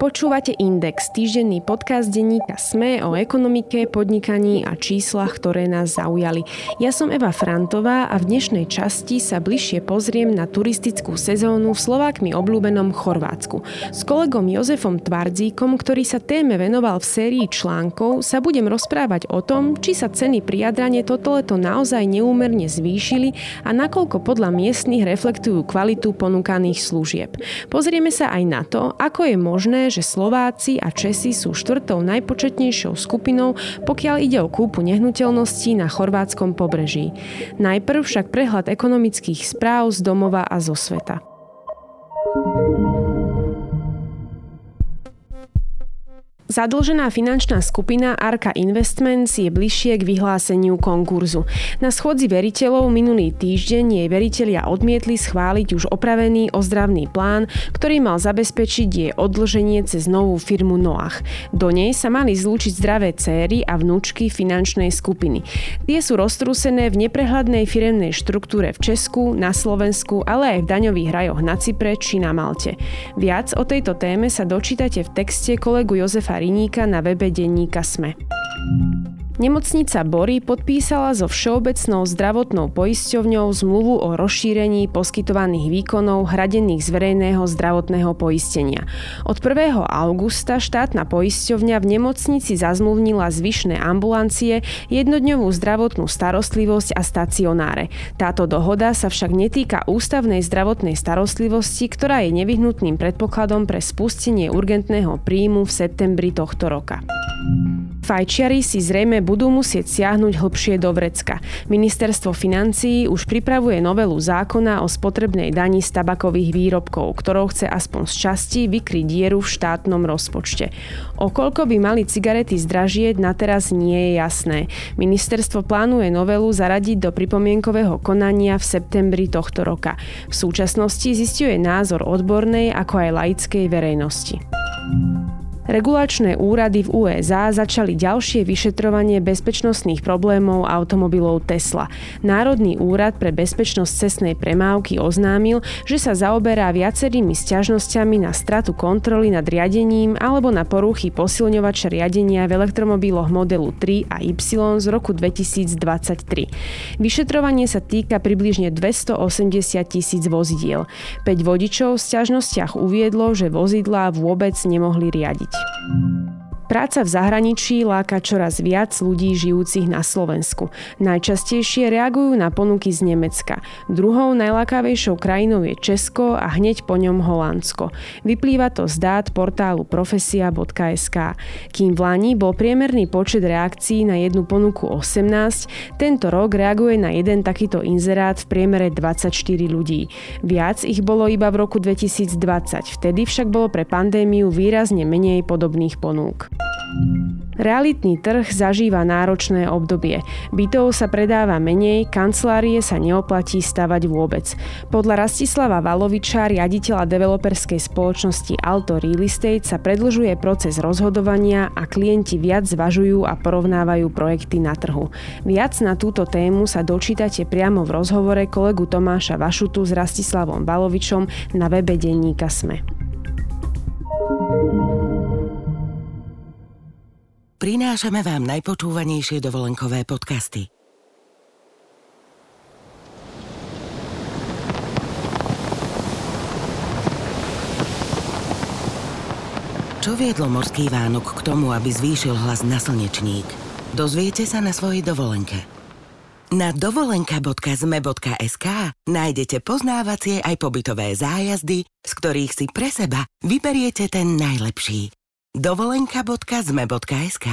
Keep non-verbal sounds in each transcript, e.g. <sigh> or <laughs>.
Počúvate Index, týždenný podcast denníka SME o ekonomike, podnikaní a číslach, ktoré nás zaujali. Ja som Eva Frantová a v dnešnej časti sa bližšie pozriem na turistickú sezónu v Slovákmi obľúbenom Chorvátsku. S kolegom Jozefom Tvardzíkom, ktorý sa téme venoval v sérii článkov, sa budem rozprávať o tom, či sa ceny pri Jadrane toto leto naozaj neúmerne zvýšili a nakoľko podľa miestnych reflektujú kvalitu ponúkaných služieb. Pozrieme sa aj na to, ako je možné, že Slováci a Česi sú štvrtou najpočetnejšou skupinou, pokiaľ ide o kúpu nehnuteľností na chorvátskom pobreží. Najprv však prehľad ekonomických správ z domova a zo sveta. Zadlžená finančná skupina Arka Investments je bližšie k vyhláseniu konkurzu. Na schodzi veriteľov minulý týždeň jej veriteľia odmietli schváliť už opravený ozdravný plán, ktorý mal zabezpečiť jej odlženie cez novú firmu Noach. Do nej sa mali zlúčiť zdravé céry a vnúčky finančnej skupiny. Tie sú roztrúsené v neprehľadnej firemnej štruktúre v Česku, na Slovensku, ale aj v daňových rajoch na Cypre či na Malte. Viac o tejto téme sa dočítate v texte kolegu Jozefa Riníka na webe denníka SME. Nemocnica Bory podpísala so Všeobecnou zdravotnou poisťovňou zmluvu o rozšírení poskytovaných výkonov hradených z verejného zdravotného poistenia. Od 1. augusta štátna poisťovňa v nemocnici zazmluvnila zvyšné ambulancie, jednodňovú zdravotnú starostlivosť a stacionáre. Táto dohoda sa však netýka ústavnej zdravotnej starostlivosti, ktorá je nevyhnutným predpokladom pre spustenie urgentného príjmu v septembri tohto roka. Fajčiari si zrejme budú musieť siahnuť hlbšie do vrecka. Ministerstvo financií už pripravuje novelu zákona o spotrebnej dani z tabakových výrobkov, ktorou chce aspoň z časti vykryť dieru v štátnom rozpočte. O koľko by mali cigarety zdražieť, na teraz nie je jasné. Ministerstvo plánuje novelu zaradiť do pripomienkového konania v septembri tohto roka. V súčasnosti zistuje názor odbornej ako aj laickej verejnosti. Regulačné úrady v USA začali ďalšie vyšetrovanie bezpečnostných problémov automobilov Tesla. Národný úrad pre bezpečnosť cestnej premávky oznámil, že sa zaoberá viacerými sťažnosťami na stratu kontroly nad riadením alebo na poruchy posilňovača riadenia v elektromobiloch modelu 3 a Y z roku 2023. Vyšetrovanie sa týka približne 280 tisíc vozidiel. 5 vodičov v sťažnostiach uviedlo, že vozidlá vôbec nemohli riadiť. podcast. Práca v zahraničí láka čoraz viac ľudí žijúcich na Slovensku. Najčastejšie reagujú na ponuky z Nemecka. Druhou najlákavejšou krajinou je Česko a hneď po ňom Holandsko. Vyplýva to z dát portálu profesia.sk. Kým v Lani bol priemerný počet reakcií na jednu ponuku 18, tento rok reaguje na jeden takýto inzerát v priemere 24 ľudí. Viac ich bolo iba v roku 2020, vtedy však bolo pre pandémiu výrazne menej podobných ponúk. Realitný trh zažíva náročné obdobie. Bytov sa predáva menej, kancelárie sa neoplatí stavať vôbec. Podľa Rastislava Valoviča, riaditeľa developerskej spoločnosti Alto Real Estate, sa predlžuje proces rozhodovania a klienti viac zvažujú a porovnávajú projekty na trhu. Viac na túto tému sa dočítate priamo v rozhovore kolegu Tomáša Vašutu s Rastislavom Valovičom na webe denníka SME. Prinášame vám najpočúvanejšie dovolenkové podcasty. Čo viedlo morský Vánok k tomu, aby zvýšil hlas na slnečník? Dozviete sa na svojej dovolenke. Na dovolenka.zme.sk nájdete poznávacie aj pobytové zájazdy, z ktorých si pre seba vyberiete ten najlepší dovolenka.zme.sk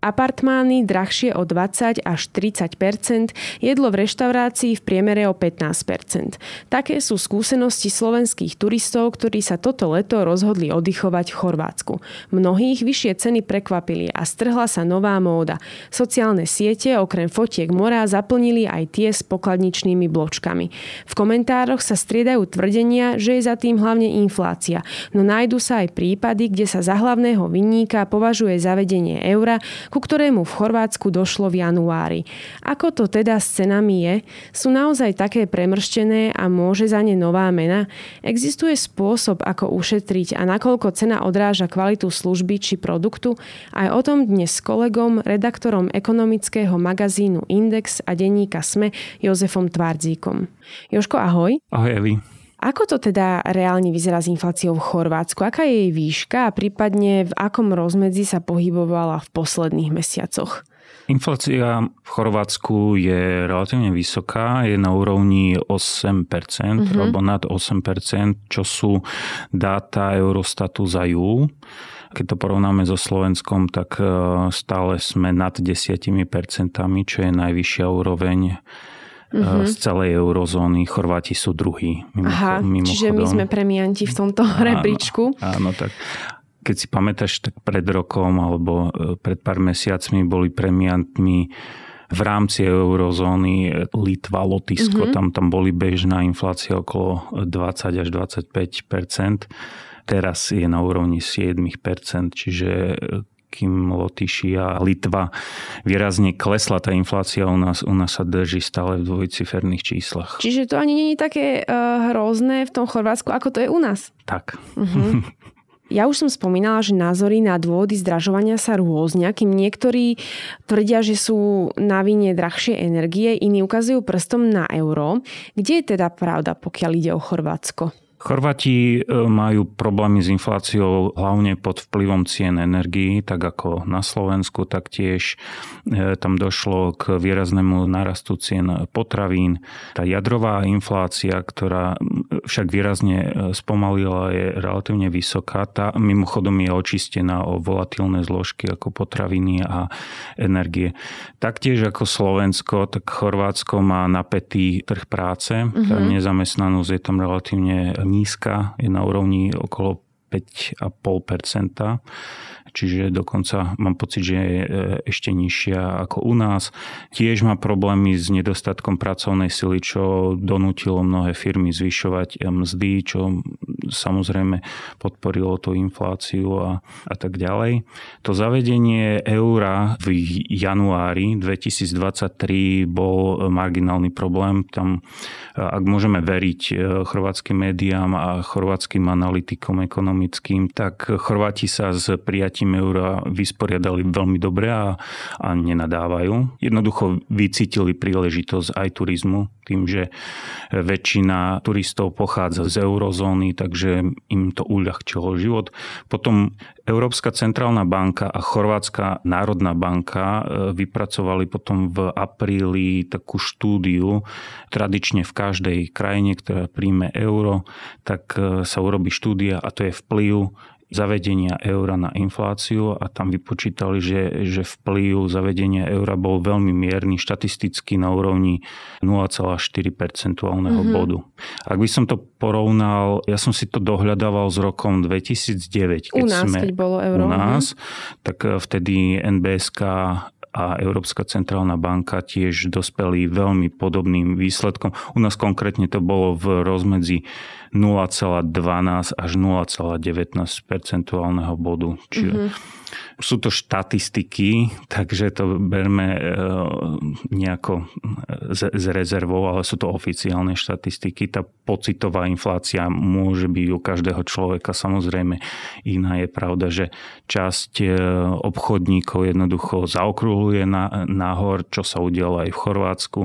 Apartmány drahšie o 20 až 30% jedlo v reštaurácii v priemere o 15% Také sú skúsenosti slovenských turistov, ktorí sa toto leto rozhodli oddychovať v Chorvátsku. Mnohých vyššie ceny prekvapili a strhla sa nová móda. Sociálne siete okrem fotiek mora zaplnili aj tie s pokladničnými bločkami. V komentároch sa striedajú tvrdenia, že je za tým hlavne inflácia, no nájdu sa aj prípady, kde sa za hlavného vinníka považuje zavedenie eura, ku ktorému v Chorvátsku došlo v januári. Ako to teda s cenami je? Sú naozaj také premrštené a môže za ne nová mena? Existuje spôsob, ako ušetriť a nakoľko cena odráža kvalitu služby či produktu? Aj o tom dnes s kolegom, redaktorom ekonomického magazínu Index a denníka SME Jozefom Tvardzíkom. Joško, ahoj. Ahoj, Evi. Ako to teda reálne vyzerá s infláciou v Chorvátsku? Aká je jej výška a prípadne v akom rozmedzi sa pohybovala v posledných mesiacoch? Inflácia v Chorvátsku je relatívne vysoká, je na úrovni 8%, mm-hmm. alebo nad 8%, čo sú dáta Eurostatu za júl. Keď to porovnáme so Slovenskom, tak e, stále sme nad 10%, čo je najvyššia úroveň mm-hmm. z celej eurozóny. Chorváti sú druhí. Mimo, Aha, mimochodom. čiže my sme premianti v tomto rebríčku. Áno, tak keď si pamätáš, tak pred rokom alebo e, pred pár mesiacmi boli premiantmi v rámci eurozóny Litva, Lotisko, mm-hmm. tam, tam boli bežná inflácia okolo 20 až 25% Teraz je na úrovni 7 čiže kým Lotyši a Litva výrazne klesla tá inflácia, u nás, u nás sa drží stále v dvojciferných číslach. Čiže to ani je také uh, hrozné v tom Chorvátsku, ako to je u nás? Tak. Uh-huh. <laughs> Ja už som spomínala, že názory na dôvody zdražovania sa rôznia, kým niektorí tvrdia, že sú na vine drahšie energie, iní ukazujú prstom na euro. Kde je teda pravda, pokiaľ ide o Chorvátsko? Chorvati e, majú problémy s infláciou hlavne pod vplyvom cien energií, tak ako na Slovensku, tak tiež e, tam došlo k výraznému narastu cien potravín. Tá jadrová inflácia, ktorá však výrazne e, spomalila, je relatívne vysoká. Tá mimochodom je očistená o volatilné zložky ako potraviny a energie. Taktiež ako Slovensko, tak Chorvátsko má napätý trh práce. Mm-hmm. Tá mhm. nezamestnanosť je tam relatívne nízka, je na úrovni okolo 5,5%, čiže dokonca mám pocit, že je e, ešte nižšia ako u nás. Tiež má problémy s nedostatkom pracovnej sily, čo donútilo mnohé firmy zvyšovať mzdy, čo samozrejme podporilo tú infláciu a, a tak ďalej. To zavedenie eura v januári 2023 bol marginálny problém. Tam, ak môžeme veriť e, chorvátskym médiám a chorvátskym analytikom ekonomickým, tak Chorváti sa s prijatím eura vysporiadali veľmi dobre a, a nenadávajú. Jednoducho vycítili príležitosť aj turizmu tým, že väčšina turistov pochádza z eurozóny, takže im to uľahčilo život. Potom Európska centrálna banka a Chorvátska národná banka e, vypracovali potom v apríli takú štúdiu. Tradične v každej krajine, ktorá príjme euro, tak e, sa urobí štúdia a to je vplyv zavedenia eura na infláciu a tam vypočítali, že, že vplyv zavedenia eura bol veľmi mierny, štatisticky na úrovni 0,4 percentuálneho mm-hmm. bodu. Ak by som to porovnal, ja som si to dohľadával s rokom 2009, keď u nás, sme keď bolo euro. u nás, tak eh, vtedy NBSK a Európska centrálna banka tiež dospeli veľmi podobným výsledkom. U nás konkrétne to bolo v rozmedzi 0,12 až 0,19 percentuálneho bodu. Čiže mm-hmm sú to štatistiky, takže to berme e, nejako e, z rezervou, ale sú to oficiálne štatistiky. Tá pocitová inflácia môže byť u každého človeka. Samozrejme, iná je pravda, že časť e, obchodníkov jednoducho zaokrúhluje nahor, čo sa udialo aj v Chorvátsku,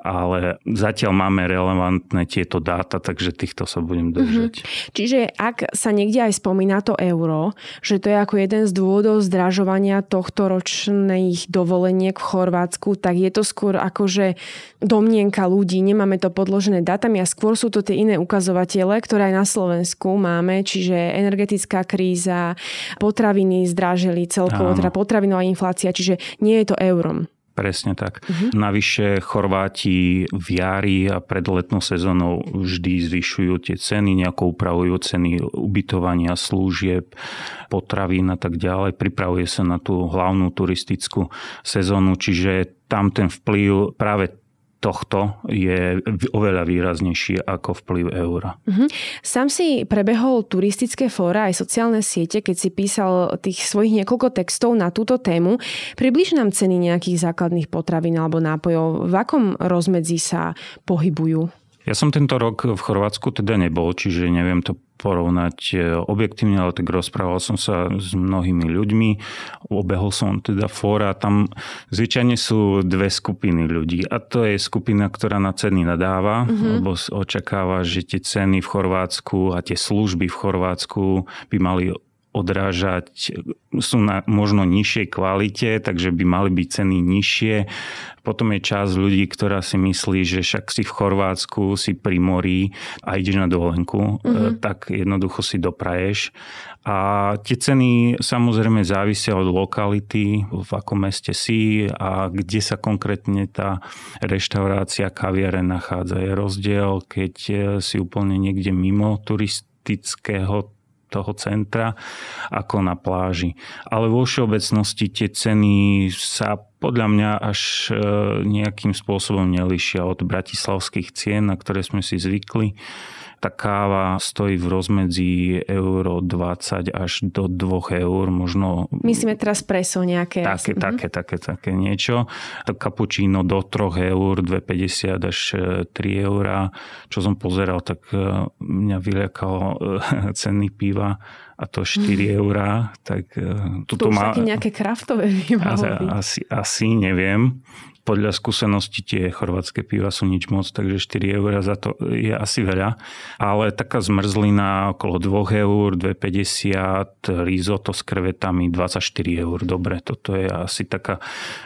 ale zatiaľ máme relevantné tieto dáta, takže týchto sa budem mhm. držať. Mm-hmm. Čiže ak sa niekde aj spomína to euro, že to je ako jeden z dôvodov zdražovania tohto ročných dovoleniek v Chorvátsku, tak je to skôr akože domnienka ľudí, nemáme to podložené datami a skôr sú to tie iné ukazovatele, ktoré aj na Slovensku máme, čiže energetická kríza, potraviny zdražili celkovo, teda potravinová inflácia, čiže nie je to eurom. Presne tak. Uh-huh. Navyše Chorváti v jari a pred letnou sezónou vždy zvyšujú tie ceny, nejako upravujú ceny ubytovania, služieb, potravín a tak ďalej. Pripravuje sa na tú hlavnú turistickú sezónu, čiže tam ten vplyv práve tohto je oveľa výraznejší ako vplyv eura. Uh-huh. Sám si prebehol turistické fóra aj sociálne siete, keď si písal tých svojich niekoľko textov na túto tému. Približ nám ceny nejakých základných potravín alebo nápojov. V akom rozmedzi sa pohybujú? Ja som tento rok v Chorvátsku teda nebol, čiže neviem to porovnať e, objektívne, ale tak rozprával som sa s mnohými ľuďmi, obehol som teda fóra, tam zvyčajne sú dve skupiny ľudí a to je skupina, ktorá na ceny nadáva, mm-hmm. lebo očakáva, že tie ceny v Chorvátsku a tie služby v Chorvátsku by mali odrážať, sú na možno nižšej kvalite, takže by mali byť ceny nižšie. Potom je časť ľudí, ktorá si myslí, že však si v Chorvátsku, si pri mori a ideš na dovolenku, mm-hmm. tak jednoducho si dopraješ. A tie ceny samozrejme závisia od lokality, v akom meste si a kde sa konkrétne tá reštaurácia, kaviare nachádza. Je rozdiel, keď si úplne niekde mimo turistického toho centra ako na pláži. Ale vo všeobecnosti tie ceny sa podľa mňa až e, nejakým spôsobom nelišia od bratislavských cien, na ktoré sme si zvykli tá káva stojí v rozmedzi euro 20 až do 2 eur, možno... Myslíme teraz preso nejaké. Také, mhm. také, také, také niečo. Kapučíno do 3 eur, 2,50 až 3 e, eur. Čo som pozeral, tak e, mňa vyľakalo e, <laughs> ceny piva a to 4 mm. <laughs> eurá. Tak, to má... nejaké kraftové piva. Asi, asi, neviem podľa skúsenosti tie chorvátske piva sú nič moc, takže 4 eur za to je asi veľa. Ale taká zmrzlina okolo 2 eur, 2,50, risotto s krevetami 24 eur. Dobre, toto je asi taká...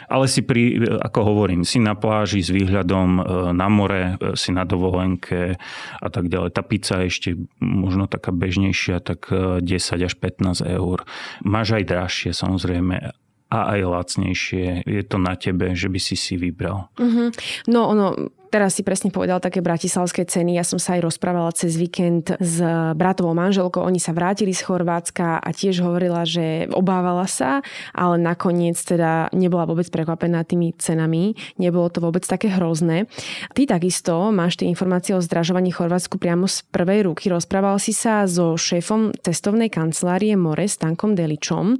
Ale si pri, ako hovorím, si na pláži s výhľadom e, na more, e, si na dovolenke a tak ďalej. Tá pizza je ešte možno taká bežnejšia, tak 10 e, až 15 eur. Máš aj drahšie samozrejme, a aj lacnejšie. Je to na tebe, že by si si vybral. Mm-hmm. No ono, Teraz si presne povedal také bratislavské ceny. Ja som sa aj rozprávala cez víkend s bratovou manželkou. Oni sa vrátili z Chorvátska a tiež hovorila, že obávala sa, ale nakoniec teda nebola vôbec prekvapená tými cenami. Nebolo to vôbec také hrozné. Ty takisto máš tie informácie o zdražovaní Chorvátsku priamo z prvej ruky. Rozprával si sa so šéfom cestovnej kancelárie More, Stankom Deličom.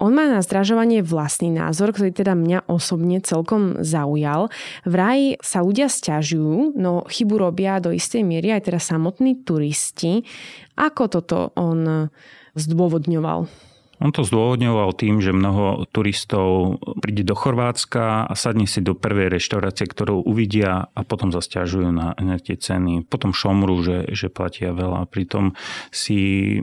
On má na zdražovanie vlastný názor, ktorý teda mňa osobne celkom zaujal. Vraj sa ľudia stiažujú, no chybu robia do istej miery aj teda samotní turisti. Ako toto on zdôvodňoval? On to zdôvodňoval tým, že mnoho turistov príde do Chorvátska a sadne si do prvej reštaurácie, ktorú uvidia a potom zasťažujú na, tie ceny. Potom šomru, že, že platia veľa. Pritom si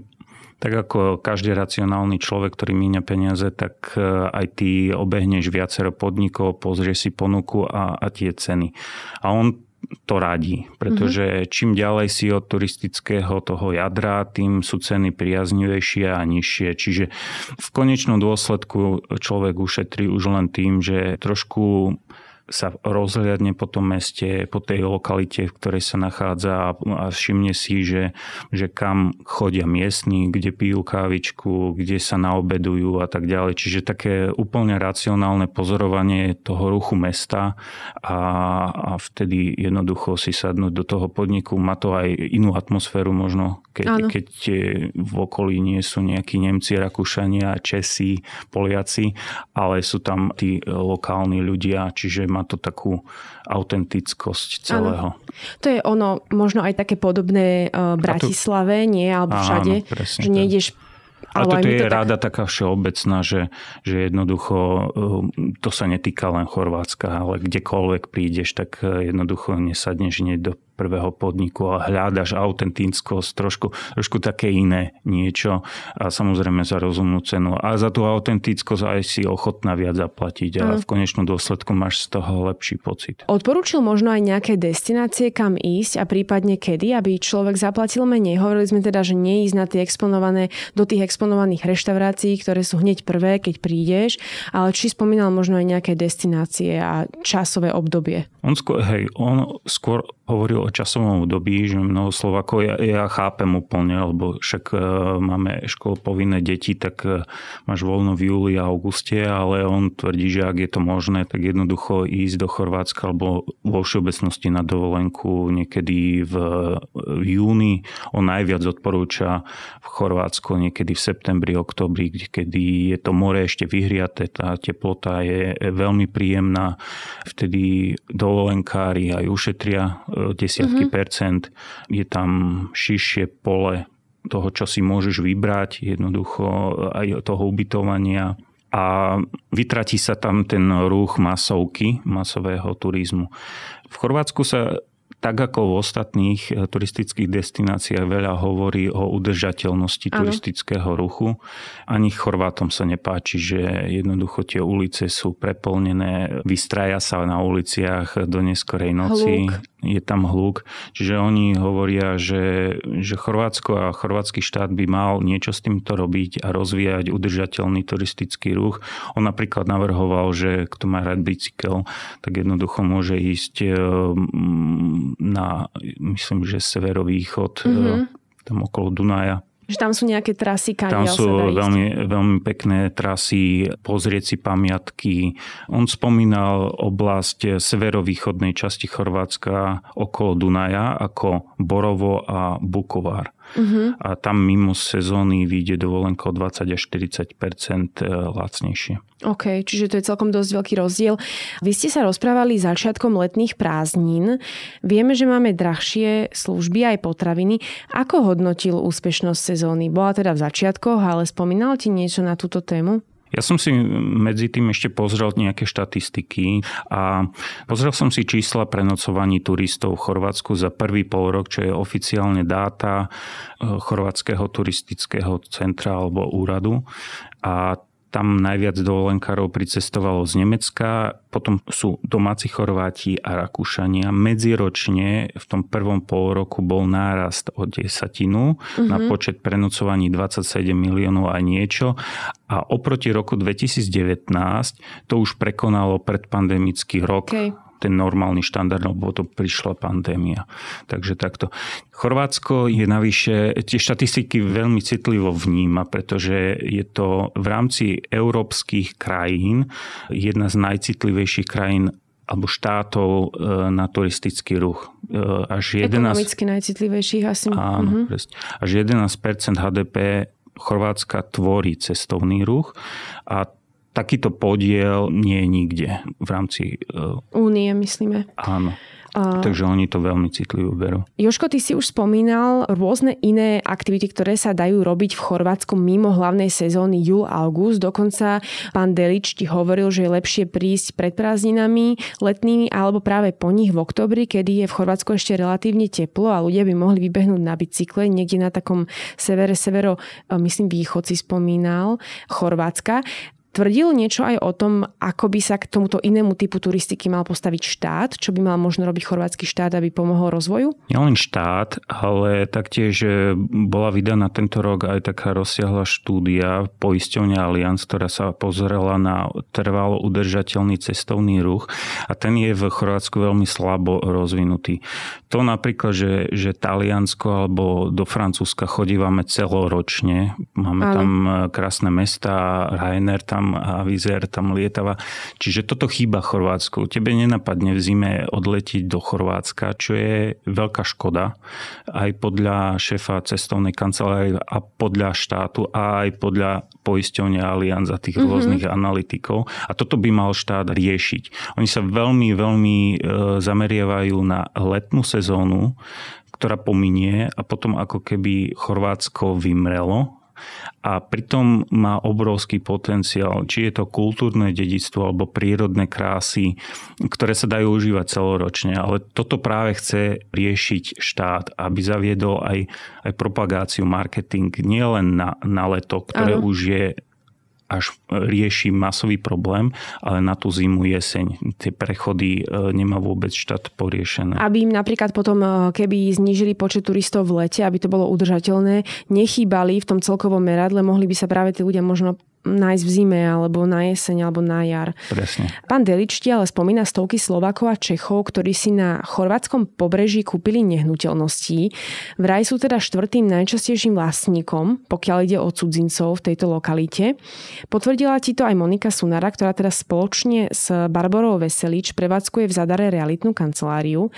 tak ako každý racionálny človek, ktorý míňa peniaze, tak e, aj ty obehneš viacero podnikov, pozrieš si ponuku a, a tie ceny. A on to radí, pretože mm-hmm. čím ďalej si od turistického toho jadra, tým sú ceny priaznivejšie a nižšie. Čiže v konečnom dôsledku človek ušetrí už len tým, že trošku sa rozhliadne po tom meste, po tej lokalite, v ktorej sa nachádza a všimne si, že, že kam chodia miestni, kde pijú kávičku, kde sa naobedujú a tak ďalej. Čiže také úplne racionálne pozorovanie toho ruchu mesta a, a vtedy jednoducho si sadnúť do toho podniku. Má to aj inú atmosféru možno, keď, keď v okolí nie sú nejakí Nemci, Rakúšania, Česi, Poliaci, ale sú tam tí lokálni ľudia, čiže má to takú autentickosť celého. Áno. To je ono, možno aj také podobné v Bratislave, to... nie? Alebo všade, áno, presne, že nejdeš ale toto je tak... rada taká všeobecná, že, že jednoducho to sa netýka len Chorvátska, ale kdekoľvek prídeš, tak jednoducho nesadneš hneď do prvého podniku a hľadaš autentickosť, trošku, trošku také iné niečo a samozrejme za rozumnú cenu. A za tú autentickosť aj si ochotná viac zaplatiť a v konečnom dôsledku máš z toho lepší pocit. Odporúčil možno aj nejaké destinácie, kam ísť a prípadne kedy, aby človek zaplatil menej. Hovorili sme teda, že neísť na tie exponované, do tých exponovaných reštaurácií, ktoré sú hneď prvé, keď prídeš, ale či spomínal možno aj nejaké destinácie a časové obdobie. On skôr, hej, on skôr hovoril časovom období, že mnoho Slovakov, ja, ja chápem úplne, lebo však e, máme škol povinné deti, tak e, máš voľno v júli a auguste, ale on tvrdí, že ak je to možné, tak jednoducho ísť do Chorvátska alebo vo všeobecnosti na dovolenku niekedy v, v júni. On najviac odporúča v Chorvátsku niekedy v septembri, oktobri, kedy je to more ešte vyhriaté, tá teplota je veľmi príjemná. Vtedy dovolenkári aj ušetria e, desiatky mm-hmm. percent. Je tam šiššie pole toho, čo si môžeš vybrať, jednoducho aj toho ubytovania a vytratí sa tam ten ruch masovky, masového turizmu. V Chorvátsku sa tak ako v ostatných eh, turistických destináciách veľa hovorí o udržateľnosti ano. turistického ruchu. Ani Chorvátom sa nepáči, že jednoducho tie ulice sú preplnené, vystraja sa na uliciach do neskorej noci. Hluk je tam hluk. Čiže oni hovoria, že, že Chorvátsko a chorvátsky štát by mal niečo s týmto robiť a rozvíjať udržateľný turistický ruch. On napríklad navrhoval, že kto má rád bicykel, tak jednoducho môže ísť e, na, myslím, že severovýchod, mm-hmm. tam okolo Dunaja že tam sú nejaké trasy, Tam sú veľmi, veľmi pekné trasy, pozrieť si pamiatky. On spomínal oblasť severovýchodnej časti Chorvátska okolo Dunaja ako Borovo a Bukovár. Uh-huh. A tam mimo sezóny vyjde dovolenka o 20 až 40% lacnejšie. OK, čiže to je celkom dosť veľký rozdiel. Vy ste sa rozprávali začiatkom letných prázdnin. Vieme, že máme drahšie služby aj potraviny. Ako hodnotil úspešnosť sezóny? Bola teda v začiatkoch, ale spomínal ti niečo na túto tému? Ja som si medzi tým ešte pozrel nejaké štatistiky a pozrel som si čísla prenocovaní turistov v Chorvátsku za prvý pol rok, čo je oficiálne dáta eh, Chorvátskeho turistického centra alebo úradu. A tam najviac dovolenkárov pricestovalo z Nemecka, potom sú domáci Chorváti a Rakúšania. Medziročne v tom prvom pol roku bol nárast o desatinu mm-hmm. na počet prenocovaní 27 miliónov a niečo. A oproti roku 2019 to už prekonalo predpandemický rok. Okay ten normálny štandard, lebo to prišla pandémia. Takže takto. Chorvátsko je navyše, tie štatistiky veľmi citlivo vníma, pretože je to v rámci európskych krajín jedna z najcitlivejších krajín alebo štátov e, na turistický ruch. E, až 11, Ekonomicky najcitlivejších asi. Áno, uh-huh. až 11% HDP Chorvátska tvorí cestovný ruch a takýto podiel nie je nikde v rámci... E, Únie, myslíme. Áno. A... Takže oni to veľmi citlivo berú. Joško, ty si už spomínal rôzne iné aktivity, ktoré sa dajú robiť v Chorvátsku mimo hlavnej sezóny júl-august. Dokonca pán Delič ti hovoril, že je lepšie prísť pred prázdninami letnými alebo práve po nich v oktobri, kedy je v Chorvátsku ešte relatívne teplo a ľudia by mohli vybehnúť na bicykle niekde na takom severe, severo, myslím, východ si spomínal, Chorvátska. Tvrdil niečo aj o tom, ako by sa k tomuto inému typu turistiky mal postaviť štát? Čo by mal možno robiť chorvátsky štát, aby pomohol rozvoju? len štát, ale taktiež bola vydaná tento rok aj taká rozsiahla štúdia poisťovňa Allianz, ktorá sa pozrela na trvalo udržateľný cestovný ruch a ten je v Chorvátsku veľmi slabo rozvinutý. To napríklad, že, že Taliansko alebo do Francúzska chodívame celoročne. Máme ale. tam e, krásne mesta, Rainer tam tam a Vizer tam lietava. Čiže toto chýba Chorvátsku. Tebe nenapadne v zime odletiť do Chorvátska, čo je veľká škoda. Aj podľa šéfa cestovnej kancelárie a podľa štátu a aj podľa poisťovne Allianz a tých mm-hmm. rôznych analytikov. A toto by mal štát riešiť. Oni sa veľmi, veľmi e, zameriavajú na letnú sezónu, ktorá pominie a potom ako keby Chorvátsko vymrelo a pritom má obrovský potenciál, či je to kultúrne dedictvo alebo prírodné krásy, ktoré sa dajú užívať celoročne. Ale toto práve chce riešiť štát, aby zaviedol aj, aj propagáciu, marketing, nielen na, na leto, ktoré Aha. už je až rieši masový problém, ale na tú zimu, jeseň tie prechody e, nemá vôbec štát poriešené. Aby im napríklad potom, e, keby znížili počet turistov v lete, aby to bolo udržateľné, nechýbali v tom celkovom meradle, mohli by sa práve tí ľudia možno nájsť v zime, alebo na jeseň, alebo na jar. Presne. Pán Deličti ale spomína stovky Slovakov a Čechov, ktorí si na chorvátskom pobreží kúpili nehnuteľnosti. Vraj sú teda štvrtým najčastejším vlastníkom, pokiaľ ide o cudzincov v tejto lokalite. Potvrdila ti to aj Monika Sunara, ktorá teda spoločne s Barbarou Veselič prevádzkuje v Zadare realitnú kanceláriu.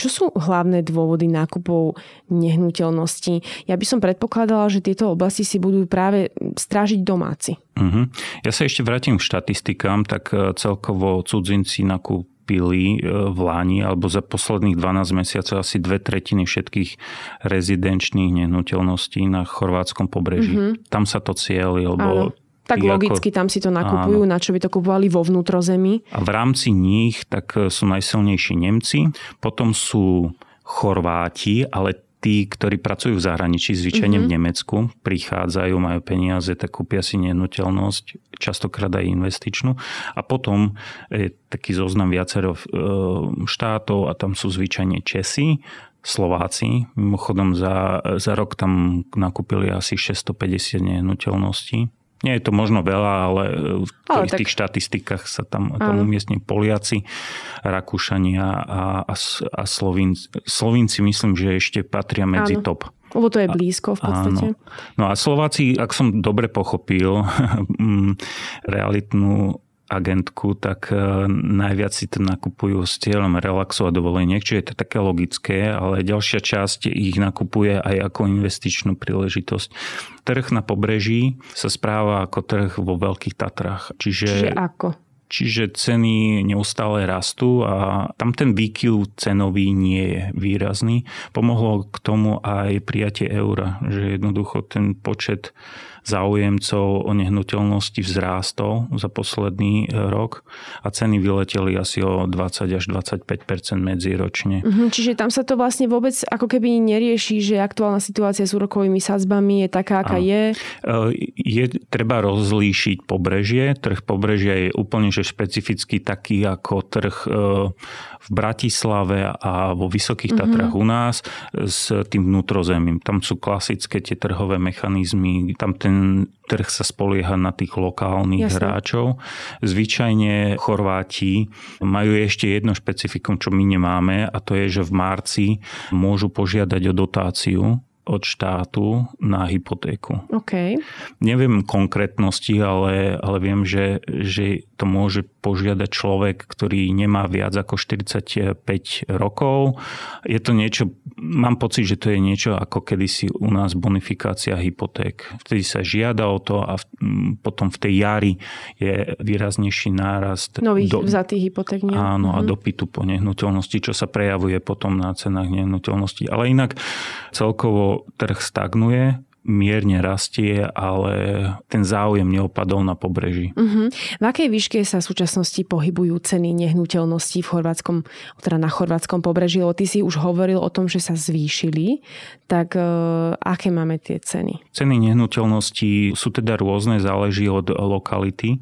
Čo sú hlavné dôvody nákupov nehnuteľností? Ja by som predpokladala, že tieto oblasti si budú práve strážiť domáci. Uh-huh. Ja sa ešte vrátim k štatistikám, tak e, celkovo cudzinci nakúpili e, v Láni alebo za posledných 12 mesiacov asi dve tretiny všetkých rezidenčných nehnuteľností na chorvátskom pobreží. Uh-huh. Tam sa to cieli, lebo Áno. Tak logicky ako... tam si to nakupujú, áno. na čo by to kupovali vo vnútrozemí. A v rámci nich tak e, sú najsilnejší Nemci, potom sú Chorváti, ale tí, ktorí pracujú v zahraničí, zvyčajne mm-hmm. v mhm. Nemecku, prichádzajú, majú peniaze, tak kúpia si nehnuteľnosť, častokrát aj investičnú. A potom je taký zoznam viacero e, štátov a tam sú zvyčajne Česi, Slováci. Mimochodom za, za rok tam nakúpili asi 650 nehnuteľností. Nie je to možno veľa, ale v ale tak... tých štatistikách sa tam, tam umiestní Poliaci, Rakúšania a, a, a Slovinci. Slovinci myslím, že ešte patria medzi Áno. top. Lebo to je blízko v podstate. Áno. No a Slováci, ak som dobre pochopil, <laughs> realitnú agentku, tak e, najviac si to nakupujú s cieľom relaxu a dovoleniek, čiže je to také logické, ale ďalšia časť ich nakupuje aj ako investičnú príležitosť. Trh na pobreží sa správa ako trh vo Veľkých Tatrách. Čiže, čiže ako? Čiže ceny neustále rastú a tam ten výkyv cenový nie je výrazný. Pomohlo k tomu aj prijatie eura, že jednoducho ten počet záujemcov o nehnuteľnosti vzrástol za posledný e, rok a ceny vyleteli asi o 20 až 25 medziročne. Mhm, čiže tam sa to vlastne vôbec ako keby nerieši, že aktuálna situácia s úrokovými sadzbami je taká, aká je? E, je treba rozlíšiť pobrežie. Trh pobrežia je úplne že špecificky taký ako trh e, v Bratislave a vo Vysokých mm-hmm. U nás s tým vnútrozemím. Tam sú klasické tie trhové mechanizmy, tam ten trh sa spolieha na tých lokálnych Jasne. hráčov. Zvyčajne Chorváti majú ešte jedno špecifikum, čo my nemáme a to je, že v marci môžu požiadať o dotáciu od štátu na hypotéku. Okay. Neviem konkrétnosti, ale, ale viem, že, že to môže požiadať človek, ktorý nemá viac ako 45 rokov. Je to niečo, mám pocit, že to je niečo ako kedysi u nás bonifikácia hypoték. Vtedy sa žiada o to a v, potom v tej jari je výraznejší nárast. Nových do, vzatých hypoték. Nie? Áno, mhm. a dopytu po nehnuteľnosti, čo sa prejavuje potom na cenách nehnuteľnosti. Ale inak celkovo trh stagnuje, mierne rastie, ale ten záujem neopadol na pobreží. Uh-huh. V akej výške sa v súčasnosti pohybujú ceny nehnuteľností v chorvátskom, teda na chorvátskom pobreží? Lebo ty si už hovoril o tom, že sa zvýšili, tak uh, aké máme tie ceny? Ceny nehnuteľností sú teda rôzne, záleží od lokality.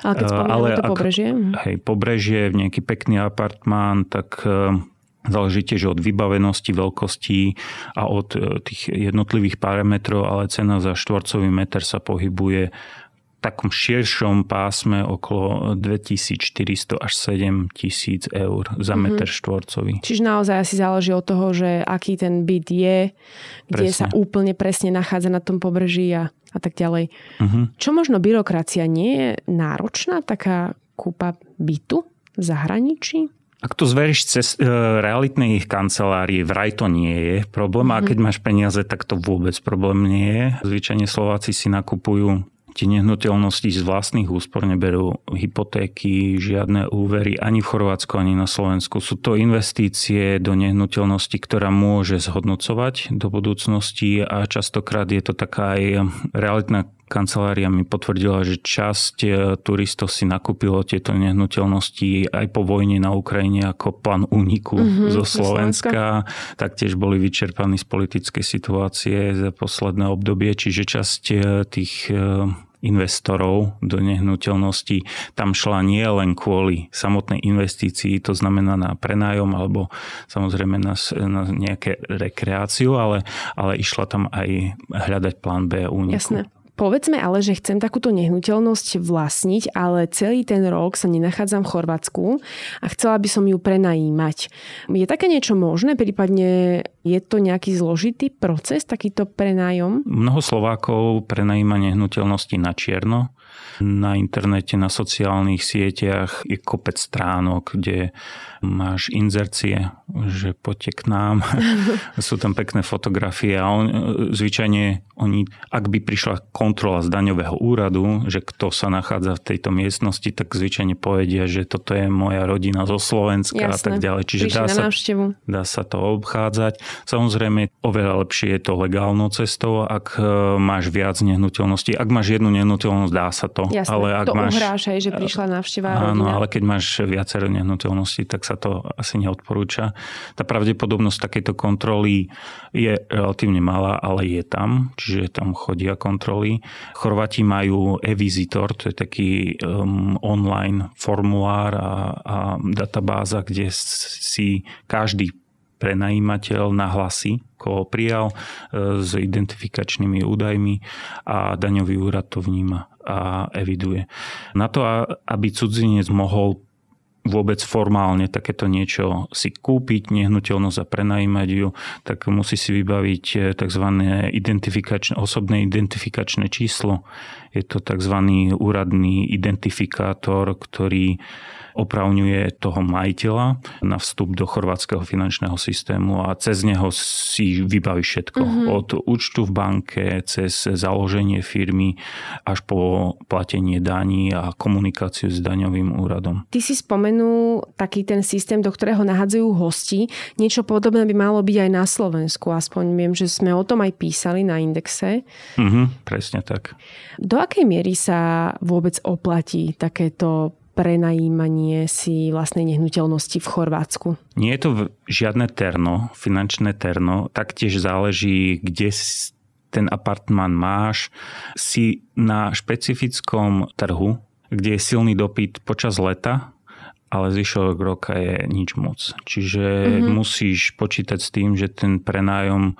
Ale keď spomíname to pobrežie? Hej, pobrežie, nejaký pekný apartmán, tak uh, Záleží tiež od vybavenosti, veľkosti a od e, tých jednotlivých parametrov, ale cena za štvorcový meter sa pohybuje v takom širšom pásme okolo 2400 až 7000 eur za mm-hmm. meter štvorcový. Čiže naozaj asi záleží od toho, že aký ten byt je, kde presne. sa úplne presne nachádza na tom pobrží a, a tak ďalej. Mm-hmm. Čo možno byrokracia nie je náročná, taká kúpa bytu v zahraničí? Ak to zveríš cez e, realitnej kancelárie, vraj to nie je problém. A keď máš peniaze, tak to vôbec problém nie je. Zvyčajne Slováci si nakupujú tie nehnuteľnosti z vlastných úspor neberú hypotéky, žiadne úvery ani v Chorvátsku, ani na Slovensku. Sú to investície do nehnuteľnosti, ktorá môže zhodnocovať do budúcnosti a častokrát je to taká aj realitná kancelária mi potvrdila, že časť e, turistov si nakúpilo tieto nehnuteľnosti aj po vojne na Ukrajine ako plán úniku mm-hmm, zo Slovenska. Slovenska. Taktiež boli vyčerpaní z politickej situácie za posledné obdobie, čiže časť e, tých e, investorov do nehnuteľností tam šla nie len kvôli samotnej investícii, to znamená na prenájom alebo samozrejme na, na nejaké rekreáciu, ale, ale išla tam aj hľadať plán B úniku. Jasné. Povedzme ale, že chcem takúto nehnuteľnosť vlastniť, ale celý ten rok sa nenachádzam v Chorvátsku a chcela by som ju prenajímať. Je také niečo možné? Prípadne je to nejaký zložitý proces, takýto prenájom? Mnoho Slovákov prenajíma nehnuteľnosti na čierno na internete, na sociálnych sieťach je kopec stránok, kde máš inzercie, že poďte k nám. <laughs> Sú tam pekné fotografie a on, zvyčajne oni, ak by prišla kontrola z daňového úradu, že kto sa nachádza v tejto miestnosti, tak zvyčajne povedia, že toto je moja rodina zo Slovenska Jasné. a tak ďalej. Čiže dá sa, dá sa to obchádzať. Samozrejme, oveľa lepšie je to legálnou cestou, ak e, máš viac nehnuteľností. Ak máš jednu nehnuteľnosť, dá sa to. Jasné, ale ak to máš, uhráš aj, že prišla návšteva Áno, rodina. ale keď máš viacero nehnuteľností, tak sa to asi neodporúča. Tá pravdepodobnosť takejto kontroly je relatívne malá, ale je tam, čiže tam chodia kontroly. Chorvati majú e-visitor, to je taký um, online formulár a, a databáza, kde si každý prenajímateľ nahlasí, koho prijal e, s identifikačnými údajmi a daňový úrad to vníma a eviduje. Na to, aby cudzinec mohol vôbec formálne takéto niečo si kúpiť, nehnuteľnosť a prenajímať ju, tak musí si vybaviť eh, tzv. Identifikačné, osobné identifikačné číslo. Je to tzv. úradný identifikátor, ktorý opravňuje toho majiteľa na vstup do chorvátskeho finančného systému a cez neho si vybaví všetko. Mm-hmm. Od účtu v banke, cez založenie firmy až po platenie daní a komunikáciu s daňovým úradom. Ty si spomenul taký ten systém, do ktorého nahadzujú hosti. Niečo podobné by malo byť aj na Slovensku. Aspoň viem, že sme o tom aj písali na indexe. Mm-hmm, presne tak. Do akej miery sa vôbec oplatí takéto prenajímanie si vlastnej nehnuteľnosti v Chorvátsku? Nie je to žiadne terno, finančné terno. Taktiež záleží, kde ten apartmán máš. Si na špecifickom trhu, kde je silný dopyt počas leta, ale zvyšok roka je nič moc. Čiže mm-hmm. musíš počítať s tým, že ten prenájom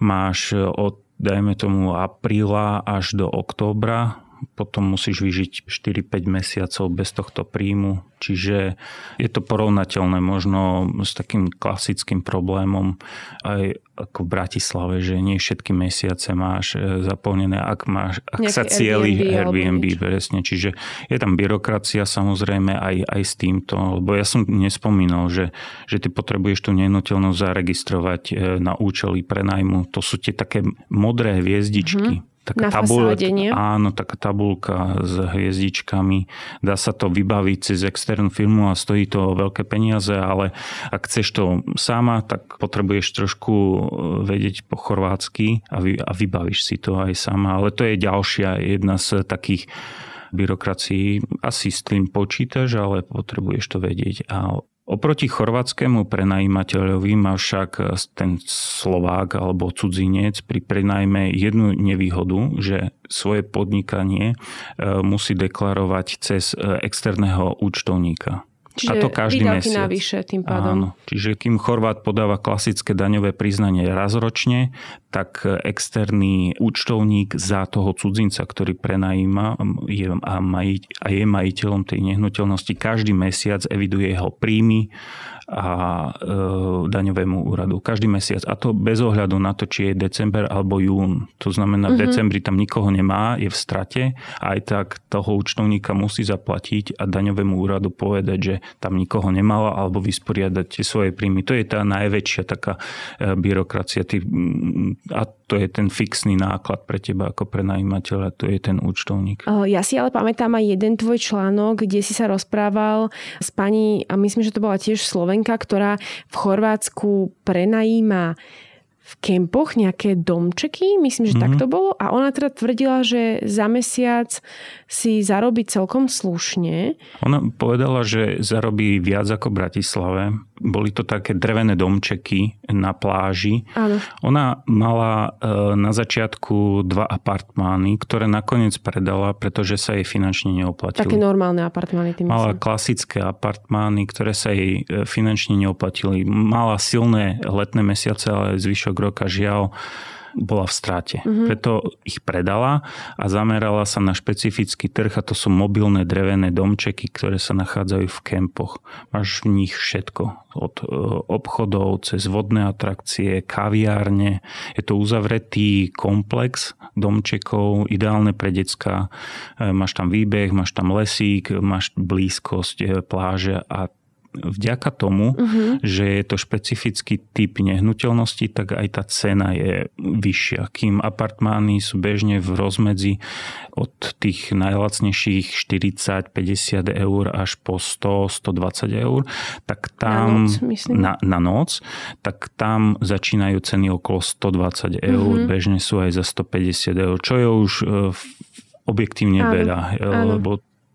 máš od dajme tomu apríla až do októbra potom musíš vyžiť 4-5 mesiacov bez tohto príjmu. Čiže je to porovnateľné možno s takým klasickým problémom aj ako v Bratislave, že nie všetky mesiace máš e, zaplnené, ak, máš, ak sa cieli Airbnb, Airbnb presne. Čiže je tam byrokracia samozrejme aj, aj s týmto, lebo ja som nespomínal, že, že ty potrebuješ tú nehnuteľnosť zaregistrovať e, na účely prenajmu. To sú tie také modré hviezdičky. Mm-hmm taká na tabulka, fasáde, nie? Áno, taká tabulka s hviezdičkami. Dá sa to vybaviť cez externú firmu a stojí to veľké peniaze, ale ak chceš to sama, tak potrebuješ trošku e, vedieť po chorvátsky a, vy, a vybavíš si to aj sama. Ale to je ďalšia jedna z takých byrokracií. Asi s tým počítaš, ale potrebuješ to vedieť. A Oproti chorvátskému prenajímateľovi má však ten Slovák alebo cudzinec pri prenajme jednu nevýhodu, že svoje podnikanie e, musí deklarovať cez e, externého účtovníka. Čiže a to každý mesiac. navyše tým pádom. Áno. Čiže kým Chorvát podáva klasické daňové priznanie raz ročne, tak externý účtovník za toho cudzinca, ktorý prenajíma je, a, maj, a je majiteľom tej nehnuteľnosti, každý mesiac eviduje jeho príjmy, a e, daňovému úradu každý mesiac. A to bez ohľadu na to, či je december alebo jún. To znamená, v mm-hmm. decembri tam nikoho nemá, je v strate aj tak toho účtovníka musí zaplatiť a daňovému úradu povedať, že tam nikoho nemala alebo vysporiadať tie svoje príjmy. To je tá najväčšia taká e, byrokracia. Ty, a to je ten fixný náklad pre teba ako prenajímateľa, to je ten účtovník. Ja si ale pamätám aj jeden tvoj článok, kde si sa rozprával s pani, a myslím, že to bola tiež Slovenka, ktorá v Chorvátsku prenajíma v kempoch nejaké domčeky, myslím, že mm-hmm. tak to bolo. A ona teda tvrdila, že za mesiac si zarobí celkom slušne. Ona povedala, že zarobí viac ako v Bratislave. Boli to také drevené domčeky na pláži. Áno. Ona mala e, na začiatku dva apartmány, ktoré nakoniec predala, pretože sa jej finančne neoplatili. Také normálne apartmány, tým Mala myslím. klasické apartmány, ktoré sa jej e, finančne neoplatili. Mala silné letné mesiace, ale zvyšok roka žiaľ bola v strate. Mm-hmm. Preto ich predala a zamerala sa na špecifický trh a to sú mobilné drevené domčeky, ktoré sa nachádzajú v kempoch. Máš v nich všetko. Od e, obchodov cez vodné atrakcie, kaviárne. Je to uzavretý komplex domčekov, ideálne pre decka. E, máš tam výbeh, máš tam lesík, máš blízkosť e, pláže a vďaka tomu, uh-huh. že je to špecifický typ nehnuteľnosti, tak aj tá cena je vyššia. Kým apartmány sú bežne v rozmedzi od tých najlacnejších 40-50 eur až po 100-120 eur, tak tam na noc, na, na noc, tak tam začínajú ceny okolo 120 eur, uh-huh. bežne sú aj za 150 eur, čo je už e, objektívne áno, veľa, áno. lebo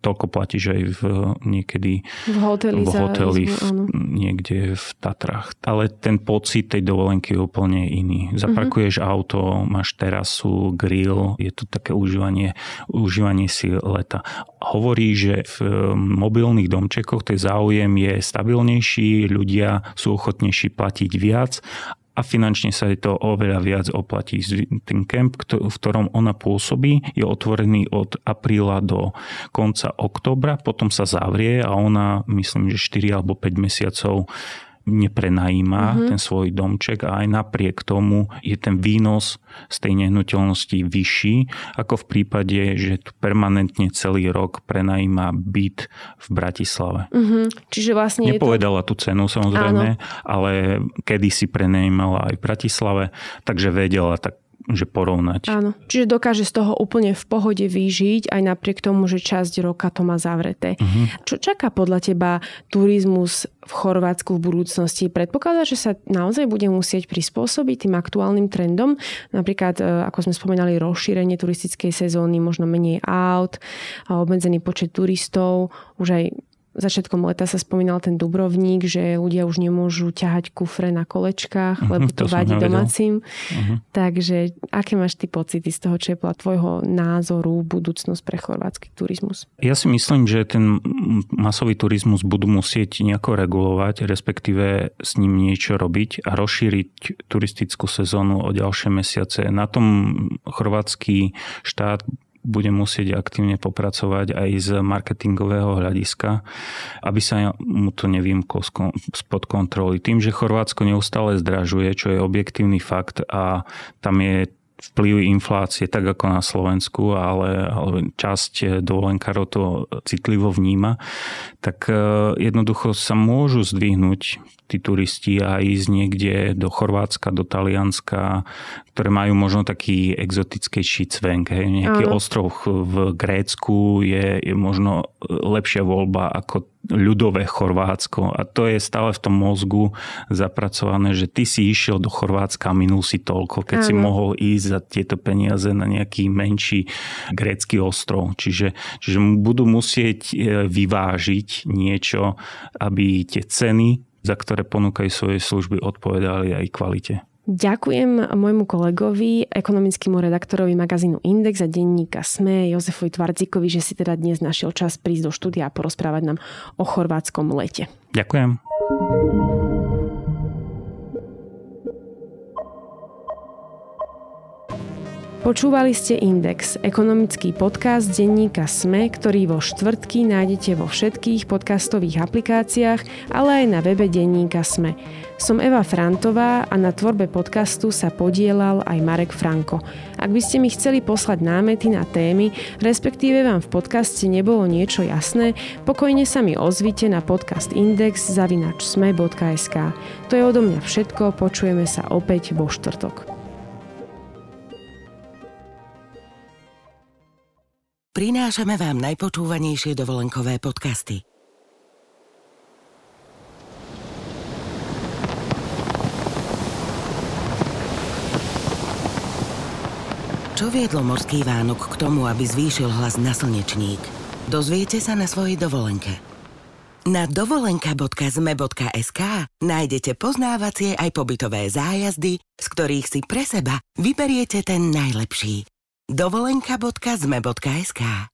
toľko platíš aj v, niekedy v hoteli, v hoteli v, niekde v Tatrách. Ale ten pocit tej dovolenky je úplne iný. Zaparkuješ uh-huh. auto, máš terasu, grill, je to také užívanie, užívanie si leta. Hovorí, že v mobilných domčekoch ten záujem je stabilnejší, ľudia sú ochotnejší platiť viac a finančne sa je to oveľa viac oplatí. Ten kemp, v ktorom ona pôsobí, je otvorený od apríla do konca oktobra, potom sa zavrie a ona, myslím, že 4 alebo 5 mesiacov neprenajíma uh-huh. ten svoj domček a aj napriek tomu je ten výnos z tej nehnuteľnosti vyšší, ako v prípade, že tu permanentne celý rok prenajíma byt v Bratislave. Uh-huh. Čiže vlastne Nepovedala to... tú cenu samozrejme, Áno. ale kedy si prenajímala aj v Bratislave, takže vedela tak že porovnať. Áno, čiže dokáže z toho úplne v pohode vyžiť, aj napriek tomu, že časť roka to má zavreté. Uh-huh. Čo čaká podľa teba turizmus v Chorvátsku v budúcnosti? Predpokladá, že sa naozaj bude musieť prispôsobiť tým aktuálnym trendom? Napríklad, e, ako sme spomenali, rozšírenie turistickej sezóny, možno menej aut, obmedzený počet turistov, už aj začiatkom leta sa spomínal ten Dubrovník, že ľudia už nemôžu ťahať kufre na kolečkách, uh-huh, lebo to, to vadí domácim. Uh-huh. Takže aké máš ty pocity z toho, čo je podľa tvojho názoru budúcnosť pre chorvátsky turizmus? Ja si myslím, že ten masový turizmus budú musieť nejako regulovať, respektíve s ním niečo robiť a rozšíriť turistickú sezónu o ďalšie mesiace. Na tom chorvátsky štát bude musieť aktívne popracovať aj z marketingového hľadiska, aby sa mu to nevymklo spod kontroly. Tým, že Chorvátsko neustále zdražuje, čo je objektívny fakt a tam je vplyv inflácie tak ako na Slovensku, ale, ale časť dovolenkárov to citlivo vníma, tak e, jednoducho sa môžu zdvihnúť tí turisti a ísť niekde do Chorvátska, do Talianska, ktoré majú možno taký exotickejší cvenk. Hej. Nejaký ostrov v Grécku je, je možno lepšia voľba ako ľudové Chorvátsko. A to je stále v tom mozgu zapracované, že ty si išiel do Chorvátska a minul si toľko, keď Áno. si mohol ísť za tieto peniaze na nejaký menší grécky ostrov. Čiže, čiže budú musieť e, vyvážiť niečo, aby tie ceny za ktoré ponúkajú svoje služby, odpovedali aj kvalite. Ďakujem môjmu kolegovi, ekonomickému redaktorovi magazínu Index a denníka SME, Jozefovi Tvardzikovi, že si teda dnes našiel čas prísť do štúdia a porozprávať nám o chorvátskom lete. Ďakujem. Počúvali ste Index, ekonomický podcast denníka SME, ktorý vo štvrtky nájdete vo všetkých podcastových aplikáciách, ale aj na webe denníka SME. Som Eva Frantová a na tvorbe podcastu sa podielal aj Marek Franko. Ak by ste mi chceli poslať námety na témy, respektíve vám v podcaste nebolo niečo jasné, pokojne sa mi ozvite na podcast index zavinačsme.sk. To je odo mňa všetko, počujeme sa opäť vo štvrtok. Prinášame vám najpočúvanejšie dovolenkové podcasty. Čo viedlo morský Vánok k tomu, aby zvýšil hlas na slnečník? Dozviete sa na svojej dovolenke. Na dovolenka.zme.sk nájdete poznávacie aj pobytové zájazdy, z ktorých si pre seba vyberiete ten najlepší. dovolenka.zme.sk